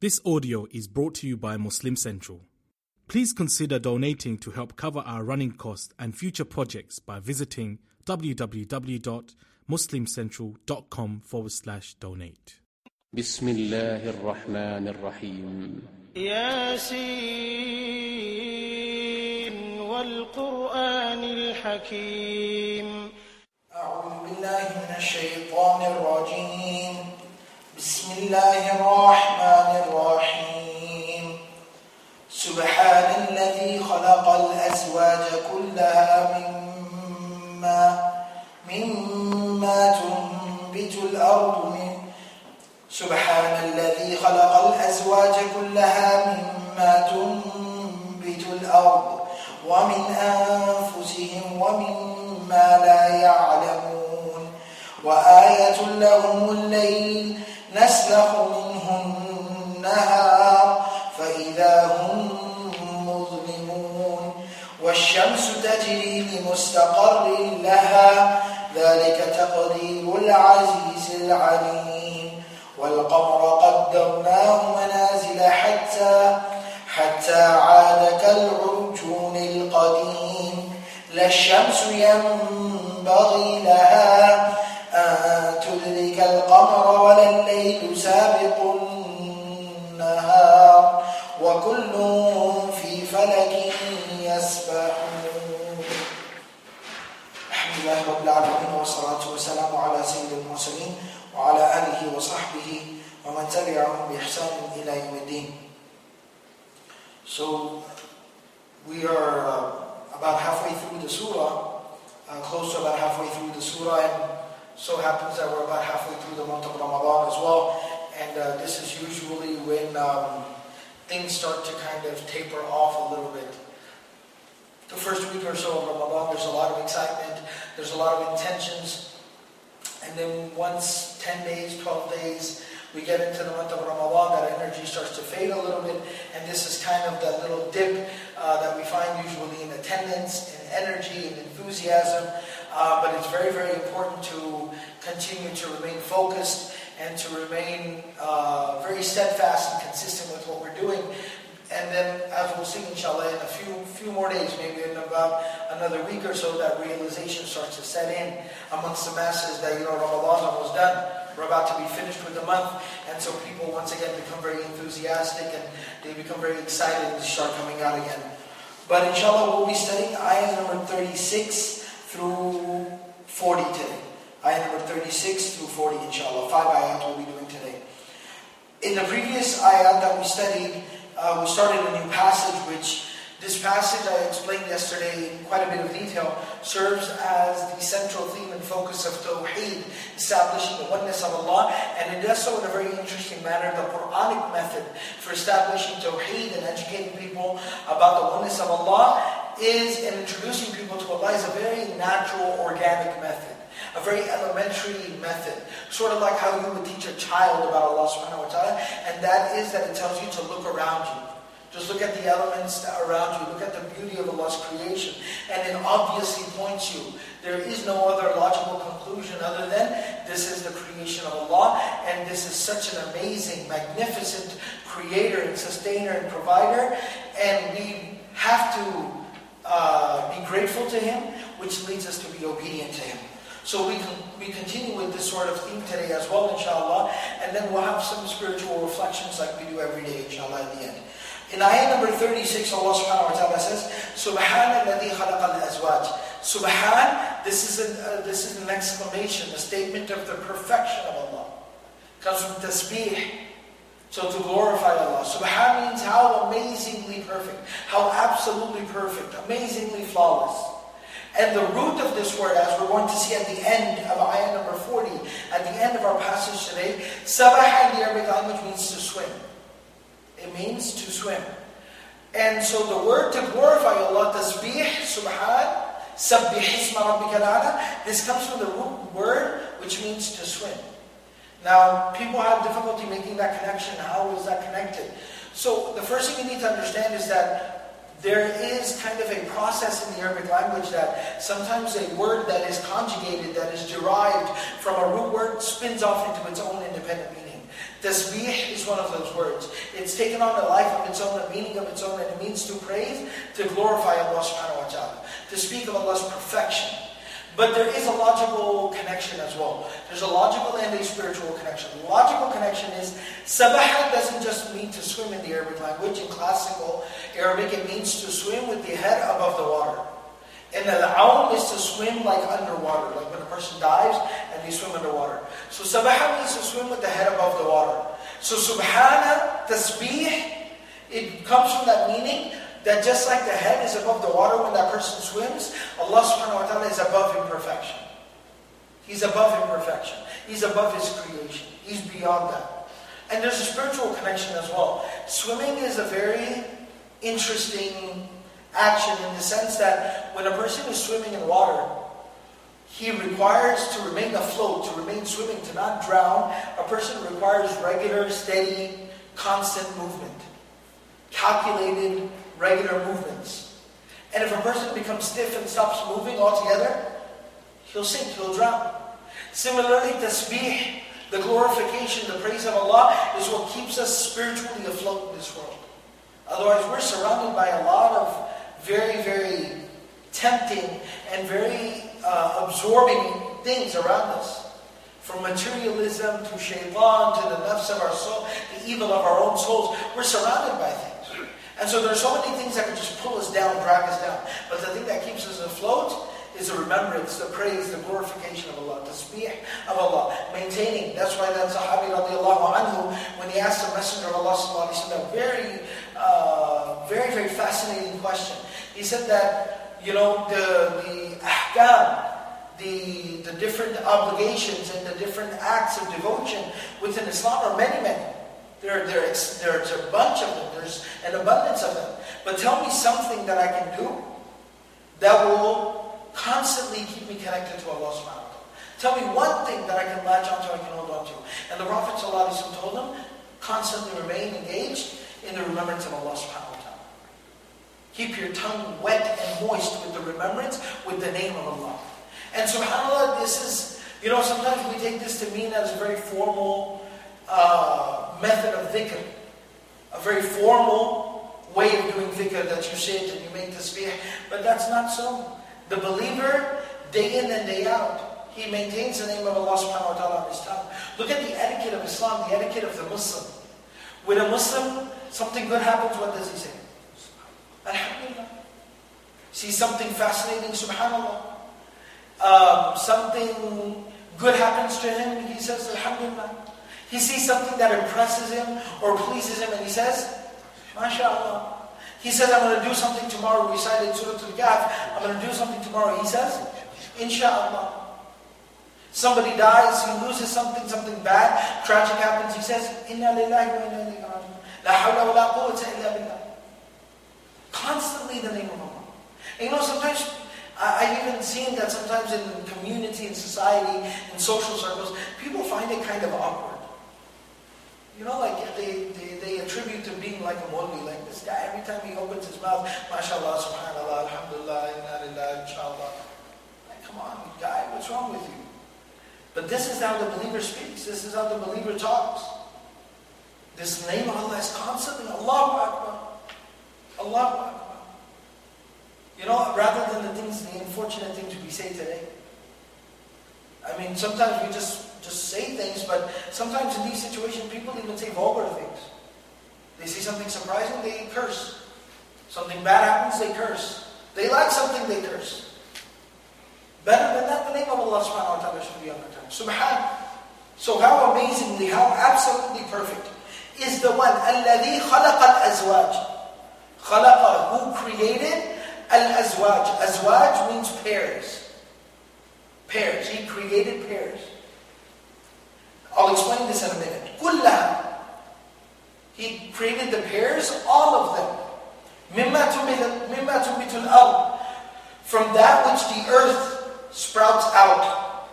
This audio is brought to you by Muslim Central. Please consider donating to help cover our running costs and future projects by visiting www.muslimcentral.com forward slash donate. بسم الله الرحمن الرحيم ياسين والقرآن الحكيم أعوذ بالله من الشيطان الرجيم بسم الله الرحمن الرحيم. سبحان الذي خلق الأزواج كلها مما مما تنبت الأرض من سبحان الذي خلق الأزواج كلها مما تنبت الأرض ومن أنفسهم ومما لا يعلمون. وآية لهم الليل نسلخ منه النهار فإذا هم مظلمون. والشمس تجري لمستقر لها ذلك تقدير العزيز العليم. والقمر قدرناه منازل حتى حتى عاد كالعرجون القديم. لا الشمس ينبغي لها القمر ولا الليل سابق النهار وكل في فلك يسبحون. الحمد لله رب العالمين والصلاة والسلام على سيد المرسلين وعلى آله وصحبه ومن تبعهم بإحسان إلى يوم الدين. So we are uh, about halfway through the surah, uh, close to about halfway through the surah, and so happens that we're about halfway through the month of Ramadan as well. And uh, this is usually when um, things start to kind of taper off a little bit. The first week or so of Ramadan, there's a lot of excitement, there's a lot of intentions, and then once 10 days, 12 days, we get into the month of Ramadan, that energy starts to fade a little bit, and this is kind of that little dip uh, that we find usually in attendance, in energy, in enthusiasm. Uh, but it's very, very important to continue to remain focused and to remain uh, very steadfast and consistent with what we're doing. And then, as we'll see, inshallah, in a few few more days, maybe in about another week or so, that realization starts to set in amongst the masses that, you know, Ramadan's almost done. We're about to be finished with the month. And so people, once again, become very enthusiastic and they become very excited and start coming out again. But inshallah, we'll be studying ayah number 36 through 40 today. Ayah number 36 through 40, inshallah. Five ayat we'll be doing today. In the previous ayat that we studied, uh, we started a new passage, which this passage I explained yesterday in quite a bit of detail, serves as the central theme and focus of Tawheed, establishing the oneness of Allah, and it does so in a very interesting manner. The Quranic method for establishing Tawheed and educating people about the oneness of Allah is, and introducing people to Allah, is a very natural, organic method. A very elementary method, sort of like how you would teach a child about Allah subhanahu wa ta'ala, and that is that it tells you to look around you. Just look at the elements around you. Look at the beauty of Allah's creation. And it obviously points you. There is no other logical conclusion other than this is the creation of Allah. And this is such an amazing, magnificent creator and sustainer and provider. And we have to uh, be grateful to Him, which leads us to be obedient to Him. So we can, we continue with this sort of theme today as well, inshallah. And then we'll have some spiritual reflections like we do every day, inshallah, at the end. In ayah number 36, Allah subhanahu wa ta'ala says, Subhan alladhi khalaq al-azwaj. Subhan, this is, an, uh, this is an exclamation, a statement of the perfection of Allah. Comes from tasbih. So to glorify Allah. Subhan means how amazingly perfect, how absolutely perfect, amazingly flawless. And the root of this word, as we're going to see at the end of ayah number 40, at the end of our passage today, Sabaha in the Arabic language means to swim. It means to swim. And so the word to glorify Allah, tasbih, subhan, sabbih isma rabbika this comes from the root word which means to swim. Now, people have difficulty making that connection. How is that connected? So the first thing you need to understand is that there is kind of a process in the Arabic language that sometimes a word that is conjugated, that is derived from a root word, spins off into its own independent meaning. Tasbih is one of those words. It's taken on a life of its own, a meaning of its own, and it means to praise, to glorify Allah subhanahu wa ta'ala, to speak of Allah's perfection. But there is a logical connection as well. There's a logical and a spiritual connection. The logical connection is sabaha doesn't just mean to swim in the Arabic language. In classical Arabic, it means to swim with the head above the water. And al-aum is to swim like underwater, like when a person dives and they swim underwater. So sabaha means to swim with the head above the water. So subhana, tasbih, it comes from that meaning that just like the head is above the water when that person swims, Allah subhanahu wa ta'ala is above imperfection. He's above imperfection. He's above His creation. He's beyond that. And there's a spiritual connection as well. Swimming is a very interesting action in the sense that when a person is swimming in water, he requires to remain afloat, to remain swimming, to not drown. A person requires regular, steady, constant movement, calculated regular movements. And if a person becomes stiff and stops moving altogether, he'll sink, he'll drown. Similarly, tasbih, the glorification, the praise of Allah, is what keeps us spiritually afloat in this world. Otherwise, we're surrounded by a lot of very, very tempting and very uh, absorbing things around us. From materialism to shaitan to the nafs of our soul, the evil of our own souls, we're surrounded by things. And so there are so many things that can just pull us down, drag us down. But the thing that keeps us afloat is the remembrance, the praise, the glorification of Allah, the speech of Allah, maintaining. That's why that Sahabi radiallahu anhu, when he asked the Messenger of Allah sallallahu a very, uh, very, very fascinating question. He said that, you know, the, the ahkam, the, the different obligations and the different acts of devotion within Islam are many, many. There, there, there's a bunch of them. There's an abundance of them. But tell me something that I can do that will constantly keep me connected to Allah subhanahu wa ta'ala. Tell me one thing that I can latch onto, I can hold on to. And the Prophet ﷺ told them, constantly remain engaged in the remembrance of Allah subhanahu wa ta'ala. Keep your tongue wet and moist with the remembrance, with the name of Allah. And subhanAllah, this is, you know, sometimes we take this to mean as very formal uh, method of dhikr, a very formal way of doing dhikr that you sit and you make tasbih, but that's not so. The believer, day in and day out, he maintains the name of Allah subhanahu wa ta'ala on his tongue. Look at the etiquette of Islam, the etiquette of the Muslim. When a Muslim, something good happens, what does he say? Alhamdulillah. See something fascinating, subhanAllah. Um, something good happens to him, he says, Alhamdulillah. He sees something that impresses him or pleases him and he says, MashaAllah. He says, I'm going to do something tomorrow. We recited Surah Al-Kahf. I'm going to do something tomorrow. He says, Insha'Allah. Somebody dies, he loses something, something bad, tragic happens. He says, Inna lillahi wa inna ilayhi raji'un. La hawla wa la quwwata illa billah. Constantly the name of Allah. And you know, sometimes I've even seen that sometimes in community, in society, in social circles, people find it kind of awkward. You know, like they, they, they attribute to being like a molvi, like this guy, every time he opens his mouth, mashallah, subhanallah, alhamdulillah, inna inshallah. Like, come on, guy, what's wrong with you? But this is how the believer speaks. This is how the believer talks. This name of Allah is constantly Allahu Akbar. Allahu Akbar. You know, rather than the things, the unfortunate things we say today. I mean, sometimes we just just say things, but sometimes in these situations, people even say vulgar things. They see something surprising, they curse. Something bad happens, they curse. They like something, they curse. Better than that, the name of Allah subhanahu wa ta'ala should be on the tongue. Subhan. So how amazingly, how absolutely perfect is the one, الذي خلق الأزواج. خلق, who created al-azwaj. Azwaj means pairs. Pairs. He created pairs. I'll explain this in a minute. كلها. He created the pairs, all of them. مما تنبت الأرض. From that which the earth sprouts out.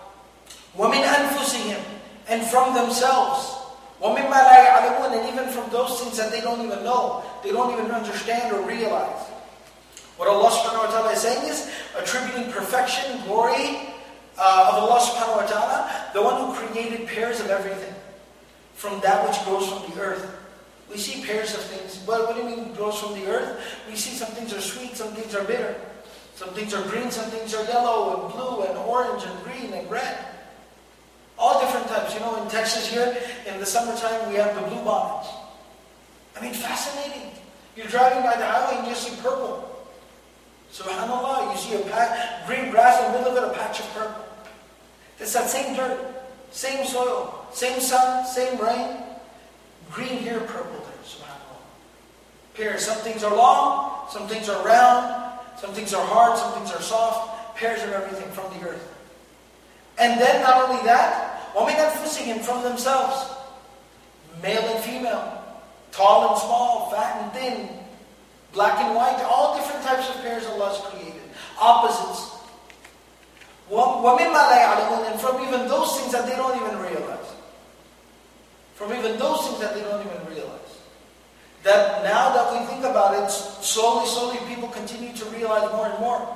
ومن أنفسهم. And from themselves. ومما لا يعلمون. And even from those things that they don't even know. They don't even understand or realize. What Allah subhanahu wa ta'ala is saying is attributing perfection, glory, uh, of Allah subhanahu wa ta'ala, the one who created pairs of everything. from that which grows from the earth. We see pairs of things. But what do you mean grows from the earth? We see some things are sweet, some things are bitter. Some things are green, some things are yellow and blue and orange and green and red. All different types. You know, in Texas here, in the summertime, we have the blue bonnets. I mean, fascinating. You're driving by the highway and you see purple. SubhanAllah, you see a patch, green grass in the middle of it, a patch of purple. It's that same dirt, same soil, same sun, same rain. Green here, purple there, subhanAllah. Pairs, some things are long, some things are round, some things are hard, some things are soft. Pairs are everything from the earth. And then not only that, وَمِنْ أَنفُسِهِمْ from themselves. Male and female, tall and small, fat and thin, black and white, all different types of pairs Allah has created. Opposites, and from even those things that they don't even realize. From even those things that they don't even realize. That now that we think about it, slowly, slowly people continue to realize more and more.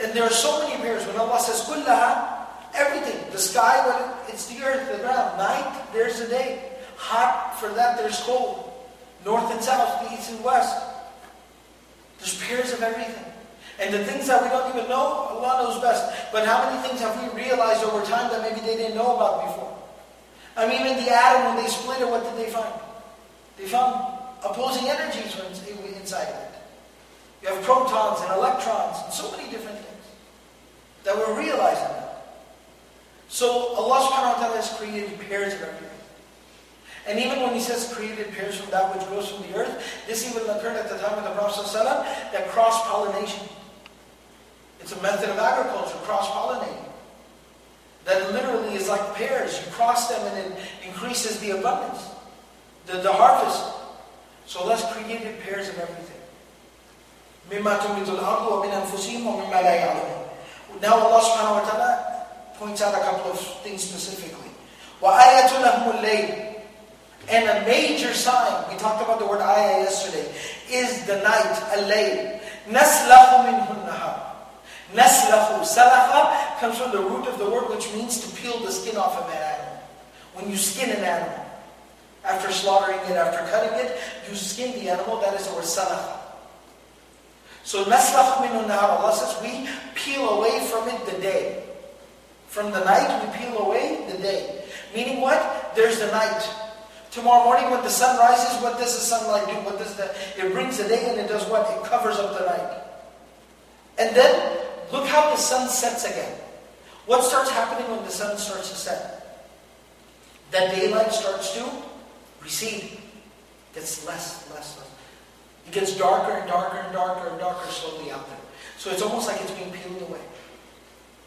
And there are so many mirrors. When Allah says, Kullaha, everything, the sky, it's the earth, the ground. Night, there's the day. Hot, for that there's cold. North and south, the east and west. There's pairs of everything. And the things that we don't even know, Allah knows best. But how many things have we realized over time that maybe they didn't know about before? I mean, in the atom, when they split it, what did they find? They found opposing energies inside of it. You have protons and electrons and so many different things that we're realizing now. So Allah subhanahu wa ta'ala has created pairs of everything. And even when he says created pairs from that which grows from the earth, this even occurred at the time of the Prophet ﷺ, that cross-pollination. It's a method of agriculture, cross-pollinating. That literally is like pairs. You cross them and it increases the abundance, the, the harvest. So let's create pairs of everything. Now Allah subhanahu wa ta'ala points out a couple of things specifically. And a major sign, we talked about the word ayah yesterday, is the night, a layl نَسْلَهُ مِنْهُ النَّهَارِ Naslahu, salaha comes from the root of the word which means to peel the skin off of an animal. When you skin an animal, after slaughtering it, after cutting it, you skin the animal, that is word salaha. So naslahu minhu nahar, Allah says we peel away from it the day. From the night we peel away the day. Meaning what? There's the night. Tomorrow morning when the sun rises, what does the sunlight do? What does the, it brings the day and it does what? It covers up the night. And then, look how the sun sets again. What starts happening when the sun starts to set? The daylight starts to recede. It gets less, less, less. It gets darker and darker and darker and darker slowly out there. So it's almost like it's being peeled away.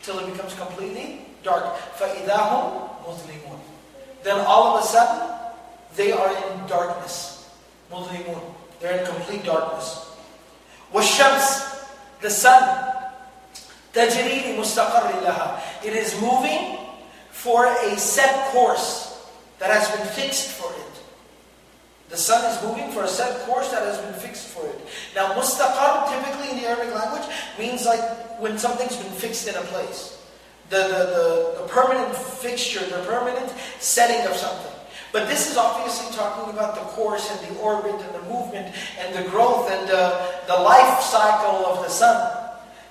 Till it becomes completely dark. فَإِذَا مُظْلِمُونَ Then all of a sudden, they are in darkness. Muzlimun. They're in complete darkness. Washams, the sun. Tajri mustaqarri laha. It is moving for a set course that has been fixed for it. The sun is moving for a set course that has been fixed for it. Now, mustaqar, typically in the Arabic language, means like when something's been fixed in a place. The, the, the, the permanent fixture, the permanent setting of something. But this is obviously talking about the course and the orbit and the movement and the growth and the, the life cycle of the sun.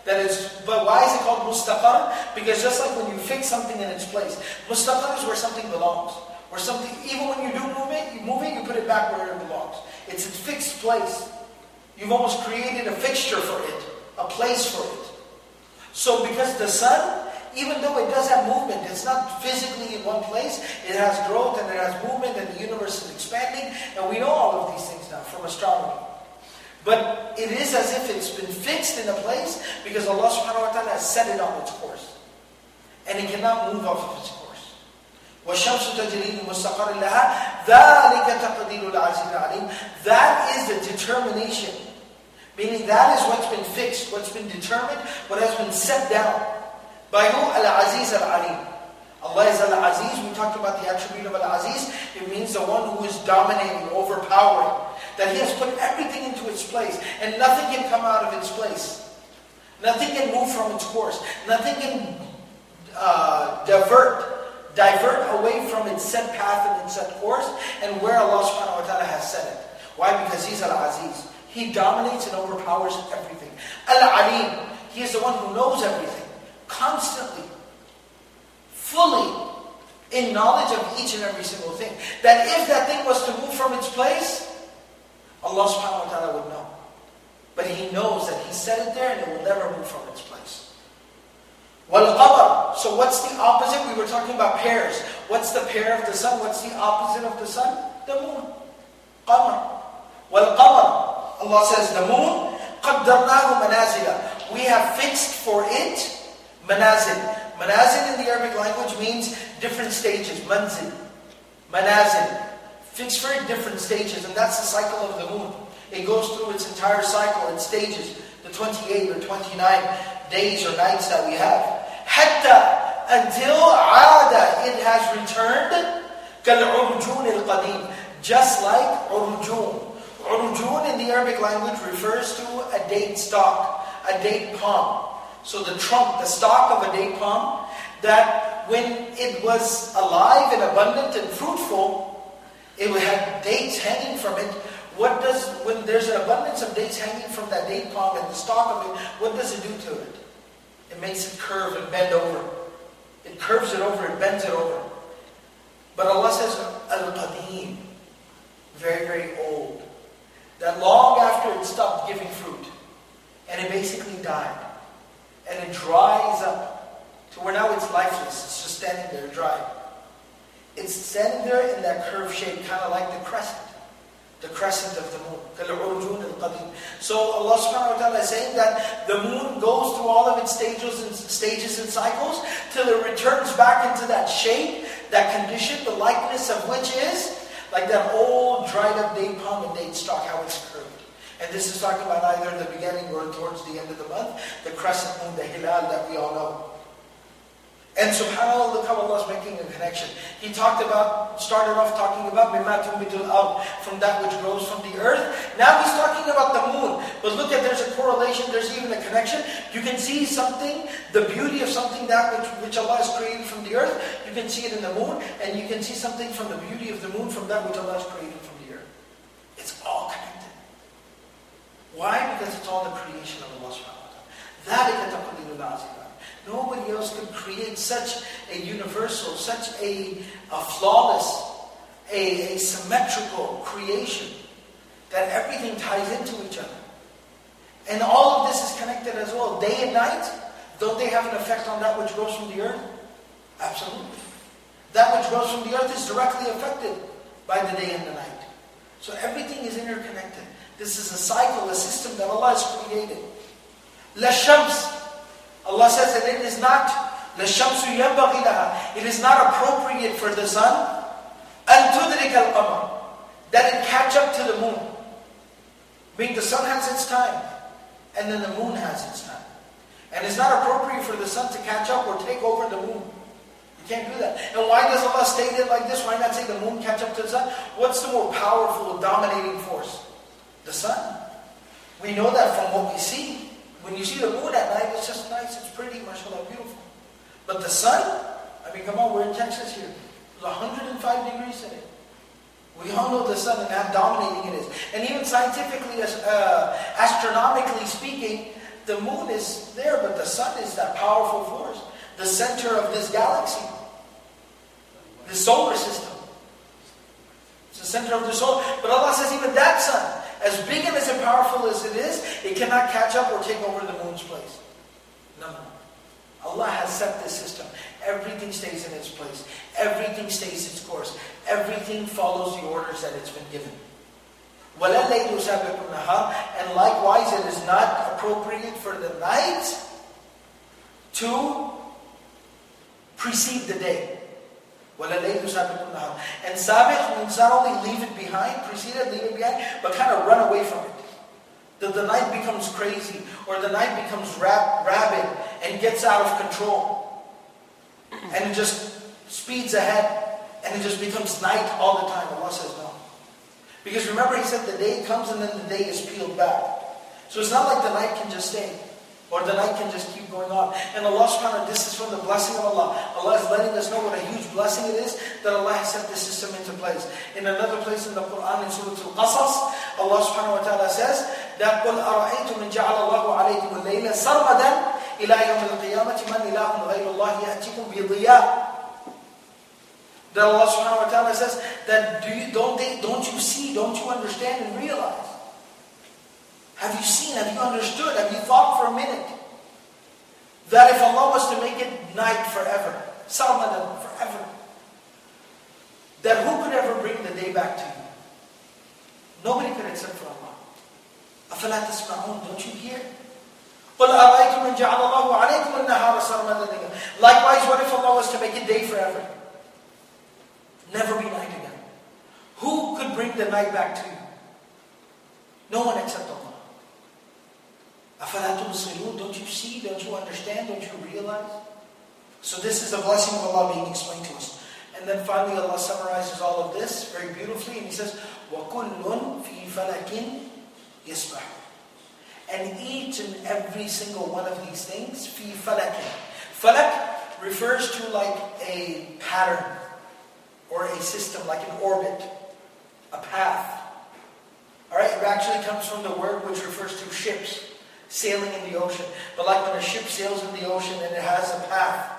That is, but why is it called mustaqar? Because just like when you fix something in its place, mustaqar is where something belongs. Where something, even when you do move it, you move it, you put it back where it belongs. It's a fixed place. You've almost created a fixture for it, a place for it. So because the sun even though it does have movement, it's not physically in one place. It has growth and it has movement and the universe is expanding. And we know all of these things now from astronomy. But it is as if it's been fixed in a place because Allah subhanahu wa ta'ala has set it on its course. And it cannot move off of its course. وَالشَّمْسُ تَجْرِي لِمُسْتَقَرٍ لَهَا ذَلِكَ تَقْدِيرُ الْعَزِيزِ الْعَلِيمِ That is the determination. Meaning that is what's been fixed, what's been determined, what has been set down. By who? Al-Aziz Al-Alim. Allah is Al-Aziz. We talked about the attribute of Al-Aziz. It means the one who is dominating, overpowering. That He has put everything into its place. And nothing can come out of its place. Nothing can move from its course. Nothing can uh, divert divert away from its set path and its set course, and where Allah subhanahu wa ta'ala has set it. Why? Because He's Al-Aziz. He dominates and overpowers everything. Al-Alim. He is the one who knows everything. Constantly Fully. In knowledge of each and every single thing. That if that thing was to move from its place, Allah subhanahu wa ta'ala would know. But He knows that He set it there and it will never move from its place. Wal-qamar. So what's the opposite? We were talking about pairs. What's the pair of the sun? What's the opposite of the sun? The moon. Qamar. Wal-qamar. Allah says the moon. قَدَّرْنَاهُ مَنَازِلَ We have fixed for it manazil. Manazil in the Arabic language means different stages. Manzil. Manazil. Fixed for it different stages. And that's the cycle of the moon. It goes through its entire cycle, its stages. The 28 or 29 days or nights that we have. Hatta until عاد it has returned كالعرجون القديم just like urjun Urjun in the Arabic language refers to a date stalk, a date palm. So the trunk, the stalk of a date palm, that when it was alive and abundant and fruitful, it have dates hanging from it. What does, when there's an abundance of dates hanging from that date palm and the stalk of it, what does it do to it? It makes it curve and bend over. It curves it over, it bends it over. But Allah says, Al-Qadim, very, very old that long after it stopped giving fruit, and it basically died, and it dries up to where now it's lifeless, it's just standing there dry. It's standing there in that curved shape, kind of like the crescent, the crescent of the moon. So Allah subhanahu wa ta'ala is saying that the moon goes through all of its stages and stages and cycles till it returns back into that shape, that condition, the likeness of which is like that old dried up date palm and date stalk, how it's curved. And this is talking about either the beginning or towards the end of the month, the crescent moon, the hilal that we all know. And subhanAllah, look how Allah is making a connection. He talked about, started off talking about from that which grows from the earth. Now he's talking about the moon. But look at, there's a correlation, there's even a connection. You can see something, the beauty of something that which, which Allah has created from the earth. You can see it in the moon, and you can see something from the beauty of the moon from that which Allah has created from the earth. It's all connected. Why? Because it's all the creation of Allah subhanahu wa ta'ala. Nobody else could create such a universal, such a, a flawless, a, a symmetrical creation that everything ties into each other. And all of this is connected as well. Day and night, don't they have an effect on that which grows from the earth? Absolutely. That which grows from the earth is directly affected by the day and the night. So everything is interconnected. This is a cycle, a system that Allah has created. La shams. Allah says that it is not la shamsu yanbaghi. It is not appropriate for the sun an al qamar that it catch up to the moon. Meaning the sun has its time and then the moon has its time. And it's not appropriate for the sun to catch up or take over the moon. You can't do that. And why does Allah state it like this? Why not say the moon catch up to the sun? What's the more powerful, dominating force? The sun. We know that from what we see. When you see the moon at night, it's just nice, it's pretty, mashallah, beautiful. But the sun, I mean, come on, we're in Texas here. It's 105 degrees today. We all know the sun and how dominating it is. And even scientifically, uh, astronomically speaking, the moon is there, but the sun is that powerful force. The center of this galaxy. The solar system. It's the center of the solar. But Allah says even that sun, as big and as powerful as it is, it cannot catch up or take over the moon's place. No. Allah has set this system. Everything stays in its place. Everything stays its course. Everything follows the orders that it's been given. And likewise, it is not appropriate for the night to precede the day. And sabih means not only leave it behind, precede it, leave it behind, but kind of run away from it. That the night becomes crazy, or the night becomes rab- rabid and gets out of control. And it just speeds ahead, and it just becomes night all the time. Allah says no. Because remember, He said the day comes and then the day is peeled back. So it's not like the night can just stay. Or the night can just keep going on. And Allah subhanahu wa ta'ala, this is from the blessing of Allah. Allah is letting us know what a huge blessing it is that Allah has set this system into place. In another place in the Quran, in Surah Al-Qasas, Allah subhanahu wa ta'ala says that قُلْ أَرَأَيْتُم مِّن جَعَلَ اللَّهُ عَلَيْكُمُ اللَّيْلَ سَرْمَدًا إِلَى يَوْمِ الْقِيَامَةِ مَنْ إِلَهٌ غَيْرُ اللَّهِ يَأْتِكُم بِضِيَاءٍ That Allah subhanahu wa ta'ala says that do you, don't, they, don't you see, don't you understand and realize have you seen? Have you understood? Have you thought for a minute that if Allah was to make it night forever, sarmadan forever, that who could ever bring the day back to you? Nobody could except for Allah. أَفَلَا تَسْمَعُونَ Don't you hear? قُلْ أَرَأَيْتُمْ إِنْ جَعَلَ اللَّهُ عَلَيْكُمُ النَّهَارَ سَرْمَدًا Likewise, what if Allah was to make it day forever? Never be night again. Who could bring the night back to you? No one except Allah. أَفَلَا تُبْصِرُونَ Don't you see? Don't you understand? Don't you realize? So this is the blessing of Allah being explained to us. And then finally Allah summarizes all of this very beautifully and He says, وَكُلٌّ فِي فَلَكٍ يَسْبَحُ And each and every single one of these things, فِي فَلَكٍ Falak refers to like a pattern or a system, like an orbit, a path. Alright, it actually comes from the word which refers to ships sailing in the ocean. But like when a ship sails in the ocean and it has a path.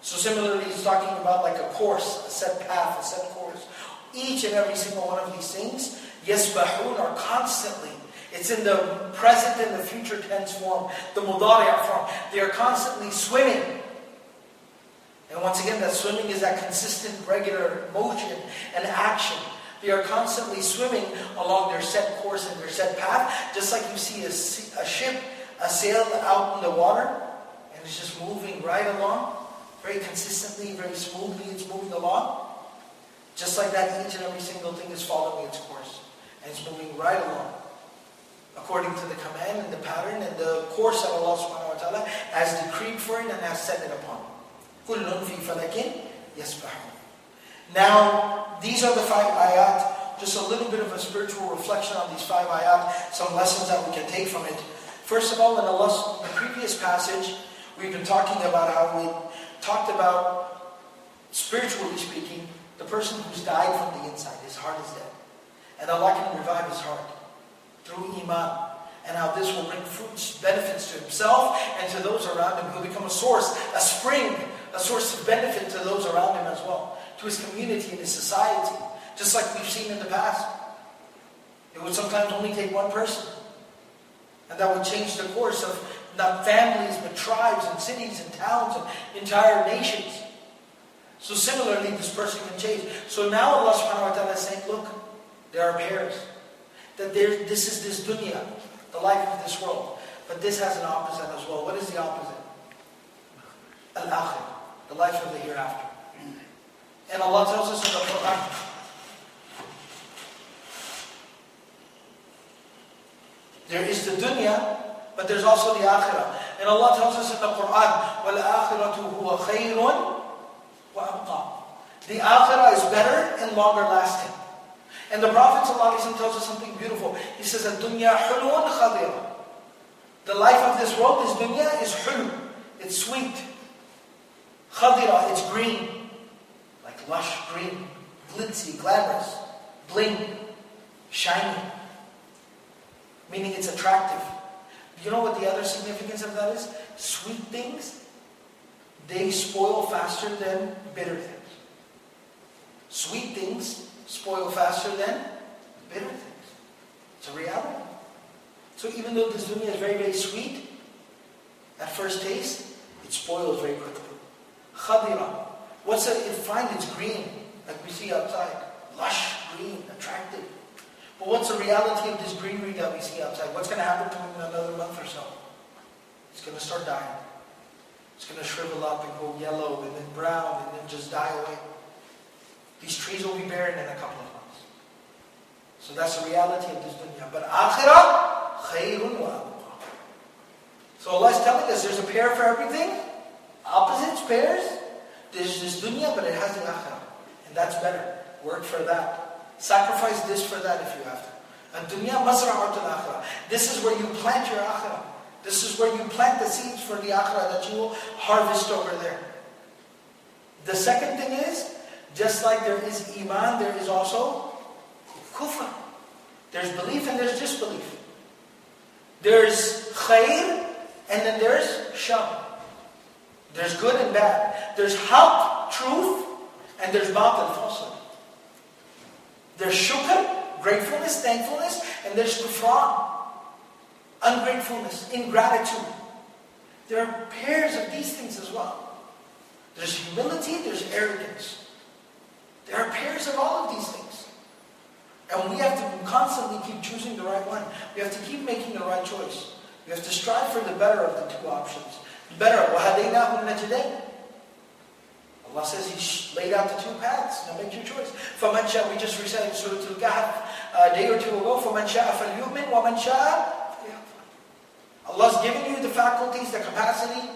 So similarly, he's talking about like a course, a set path, a set course. Each and every single one of these things, yes, yasbahun, are constantly. It's in the present and the future tense form, the mudari'a form. They are constantly swimming. And once again, that swimming is that consistent, regular motion and action. They are constantly swimming along their set course and their set path, just like you see a, a ship, a sail out in the water, and it's just moving right along, very consistently, very smoothly, it's moving along. Just like that, each and every single thing is following its course, and it's moving right along. According to the command and the pattern and the course that Allah subhanahu wa ta'ala has decreed for it and has set it upon. كُلٌّ فِي فَلَكٍ يَسْبَحُونَ now, these are the five ayat. Just a little bit of a spiritual reflection on these five ayat, some lessons that we can take from it. First of all, in the previous passage, we've been talking about how we talked about, spiritually speaking, the person who's died from the inside, his heart is dead. And Allah can revive his heart through Iman. And how this will bring fruits, benefits to himself and to those around him. He'll become a source, a spring, a source of benefit to those around him as well to his community and his society, just like we've seen in the past. It would sometimes only take one person. And that would change the course of not families, but tribes and cities and towns and entire nations. So similarly, this person can change. So now Allah subhanahu wa ta'ala is saying, look, there are pairs. That there, this is this dunya, the life of this world. But this has an opposite as well. What is the opposite? Al-akhir, the life of the hereafter. And Allah tells us in the Quran, there is the dunya, but there's also the akhirah. And Allah tells us in the Quran, وَالْآخِرَةُ هُوَ خَيْرٌ وَأَبْقَى The akhirah is better and longer lasting. And the Prophet ﷺ tells us something beautiful. He says, الدُّنْيا حُلْوٌ خَضِرٌ The life of this world, this dunya, is hulu. It's sweet. Khadira, it's green lush green, glitzy, glamorous, bling, shiny, meaning it's attractive. You know what the other significance of that is? Sweet things, they spoil faster than bitter things. Sweet things spoil faster than bitter things. It's a reality. So even though this dunya is very, very sweet, at first taste, it spoils very quickly. Khadira, What's it? You find it's green, like we see outside. Lush, green, attractive. But what's the reality of this greenery that we see outside? What's going to happen to it in another month or so? It's going to start dying. It's going to shrivel up and go yellow and then brown and then just die away. These trees will be barren in a couple of months. So that's the reality of this dunya. But akhirah, khayrun wa So Allah is telling us there's a pair for everything. Opposites, pairs. There's this dunya, but it has the akhirah. And that's better. Work for that. Sacrifice this for that if you have to. And dunya masra'at al akhirah. This is where you plant your akhirah. This is where you plant the seeds for the akhirah that you will harvest over there. The second thing is, just like there is iman, there is also kufr. There's belief and there's disbelief. There's khair and then there's shar. There's good and bad. There's haqq, truth, and there's batil, falsehood. There's shukr, gratefulness, thankfulness, and there's kufran, ungratefulness, ingratitude. There are pairs of these things as well. There's humility, there's arrogance. There are pairs of all of these things. And we have to constantly keep choosing the right one. We have to keep making the right choice. We have to strive for the better of the two options Better, وَهَدَيْنَاهُ النَّجْدَيْنِ Allah says He laid out the two paths. Now make your choice. فَمَنْ شَاء, we just recited Surah Al-Kahf a day or two ago. فَمَنْ شَاءَ فَلْيُؤْمِنْ وَمَنْ شَاءَ Allah's given you the faculties, the capacity,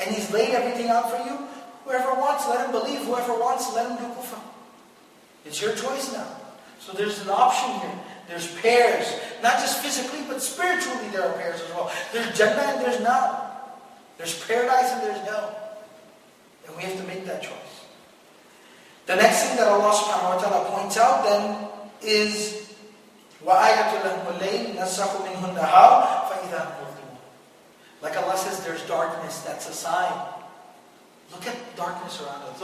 and He's laid everything out for you. Whoever wants, let him believe. Whoever wants, let him do kufr. It's your choice now. So there's an option here. There's pairs. Not just physically, but spiritually there are pairs as well. There's Jannah and there's not. There's paradise and there's hell. And we have to make that choice. The next thing that Allah subhanahu wa ta'ala points out then is وَآيَةُ لَهُمُ اللَّيْلِ نَسَّخُ مِنْهُ النَّهَارِ فَإِذَا مُظْلِمُونَ Like Allah says, there's darkness. That's a sign. Look at darkness around us.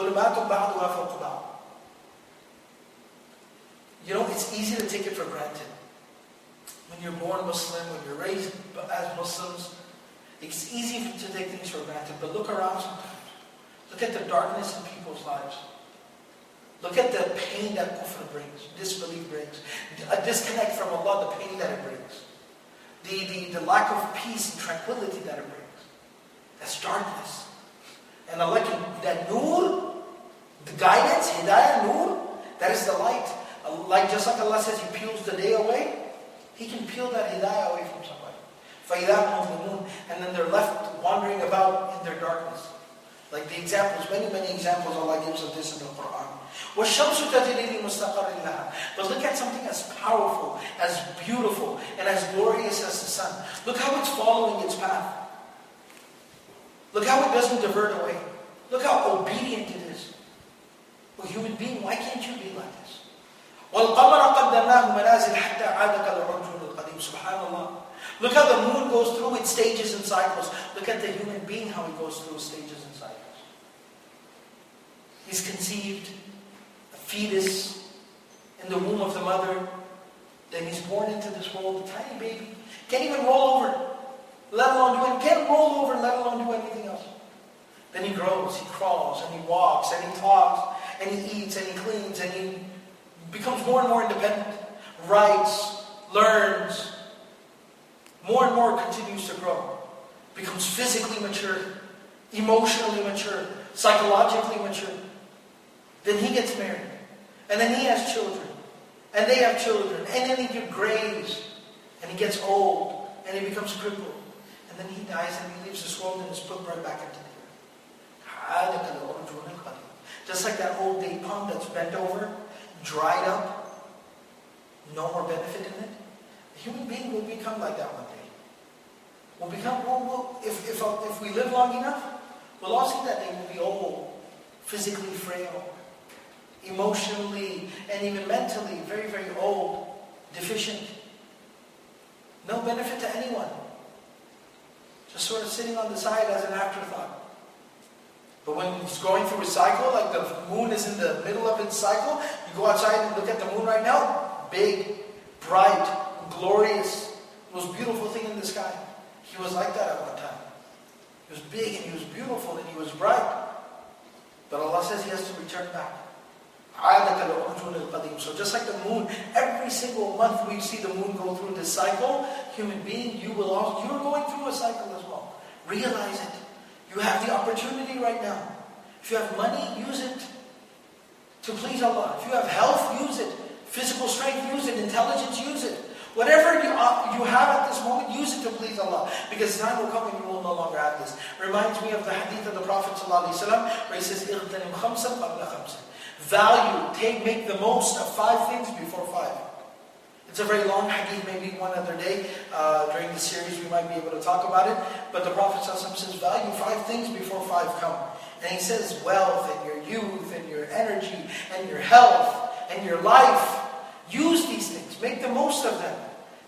You know, it's easy to take it for granted. When you're born Muslim, when you're raised as Muslims, it's easy to take things for granted. But look around sometimes. Look at the darkness in people's lives. Look at the pain that kufr brings, disbelief brings, a disconnect from Allah, the pain that it brings, the, the, the lack of peace and tranquility that it brings. That's darkness. And Allah that nur, the guidance, hidayah, nur, that is the light. Like just like Allah says, He peels the day away, He can peel that hidayah away from somebody. And then they're left wandering about in their darkness. Like the examples, many, many examples Allah gives of this in the Quran. But look at something as powerful, as beautiful, and as glorious as the sun. Look how it's following its path. Look how it doesn't divert away. Look how obedient it is. Well, human being, why can't you be like this? وَالْقَمَرَ قَدَّرْنَاهُ مَنَازِلْ حَتَّى عَادَ كَالْعُرْجُونِ الْقَدِيمِ SubhanAllah. Look how the moon goes through its stages and cycles. Look at the human being, how he goes through his stages and cycles. He's conceived, a fetus, in the womb of the mother. Then he's born into this world, a tiny baby. Can't even roll over, let alone do it. Can't roll over, let alone do anything else. Then he grows, he crawls, and he walks, and he talks, and he eats, and he cleans, and he becomes more and more independent, writes, learns, more and more continues to grow, becomes physically mature, emotionally mature, psychologically mature. Then he gets married, and then he has children, and they have children, and then he graves, and he gets old, and he becomes crippled, and then he dies and he leaves this world and is put right back into the ah, earth. Just like that old date palm that's bent over dried up, no more benefit in it. A human being will become like that one day. We'll become, we'll, we'll, if, if, if we live long enough, we'll all see that day. We'll be old, physically frail, emotionally, and even mentally very, very old, deficient. No benefit to anyone. Just sort of sitting on the side as an afterthought. But when it's going through a cycle, like the moon is in the middle of its cycle, you go outside and look at the moon right now, big, bright, glorious, most beautiful thing in the sky. He was like that at one time. He was big and he was beautiful and he was bright. But Allah says he has to return back. So just like the moon, every single month we see the moon go through this cycle, human being, you will also, you're going through a cycle as well. Realize it. Opportunity right now. If you have money, use it to please Allah. If you have health, use it. Physical strength, use it. Intelligence, use it. Whatever you, you have at this moment, use it to please Allah. Because time will come when you will no longer have this. Reminds me of the hadith of the Prophet ﷺ where he says, Value, take, make the most of five things before five. It's a very long hadith, maybe one other day uh, during the series we might be able to talk about it. But the Prophet says, value five things before five come. And he says, wealth and your youth and your energy and your health and your life. Use these things. Make the most of them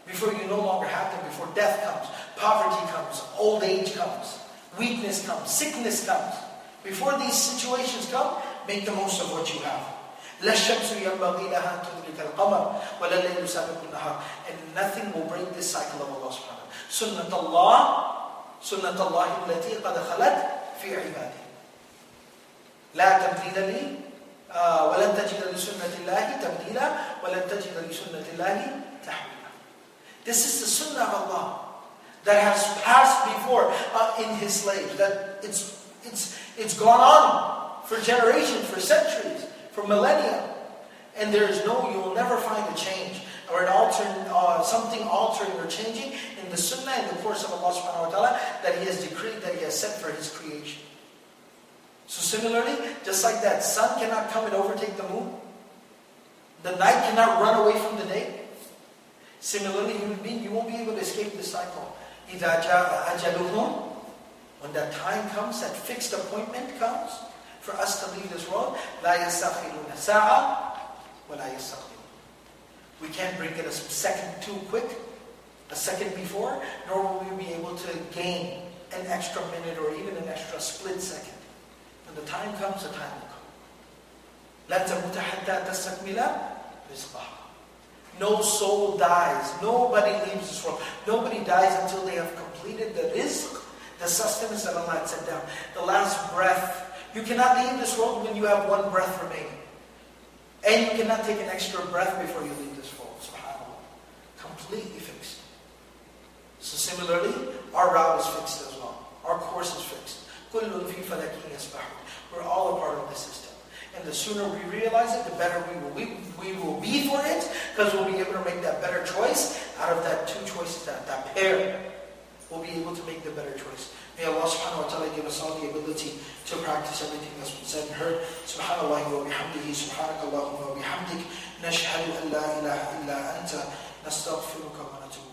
before you no longer have them, before death comes, poverty comes, old age comes, weakness comes, sickness comes. Before these situations come, make the most of what you have. لا الشمس ينبغي لها أن تدرك القمر ولا الليل سابق النهار and nothing will break this cycle of Allah ta'ala سنة الله سنة الله التي قد خلت في عباده لا تبديل لي ولن تجد لسنة الله تبديلا ولن تجد لسنة الله تحويلا This is the sunnah of Allah that has passed before uh, in His slaves. That it's, it's, it's gone on for generations, for centuries for millennia. And there is no, you will never find a change or an alter, uh, something altering or changing in the sunnah in the course of Allah subhanahu wa ta'ala that He has decreed, that He has set for His creation. So similarly, just like that sun cannot come and overtake the moon, the night cannot run away from the day. Similarly, human being, you won't be able to escape this cycle. When that time comes, that fixed appointment comes, for us to leave this world, لا يستخدمون ساعة ولا يستقدمون. We can't bring it a second too quick, a second before, nor will we be able to gain an extra minute or even an extra split second. When the time comes, the time will come. لن تموت حتى تستكمل رزقها. No soul dies. Nobody leaves this world. Nobody dies until they have completed the rizq, the sustenance that Allah had set down. The last breath you cannot leave this world when you have one breath remaining. And you cannot take an extra breath before you leave this world. SubhanAllah. Completely fixed. So similarly, our route is fixed as well. Our course is fixed. We're all a part of the system. And the sooner we realize it, the better we will, we, we will be for it, because we'll be able to make that better choice out of that two choices, that, that pair. We'll be able to make the better choice. May Allah subhanahu wa ta'ala give us all the ability to practice everything that's been said and heard. Subhanallah wa bihamdihi, subhanakallahumma wa bihamdik, nashhadu an la ilaha illa anta, nastaghfiruka wa natubu